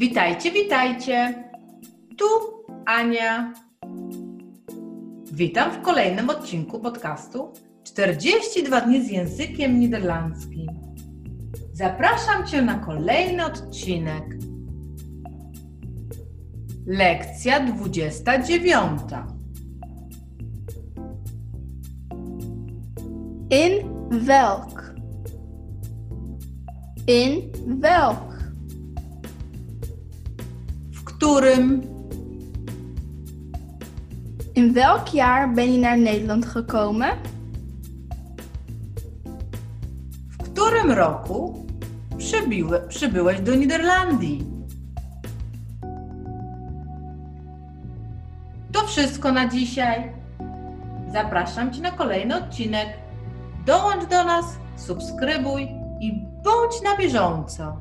Witajcie, witajcie. Tu Ania. Witam w kolejnym odcinku podcastu 42 dni z językiem niderlandzkim. Zapraszam Cię na kolejny odcinek. Lekcja 29. In welk? In welk? Którym In welk jaar ben je naar Nederland gekomen? W którym roku przybyłeś do Niderlandii? To wszystko na dzisiaj. Zapraszam Cię na kolejny odcinek. Dołącz do nas, subskrybuj i bądź na bieżąco.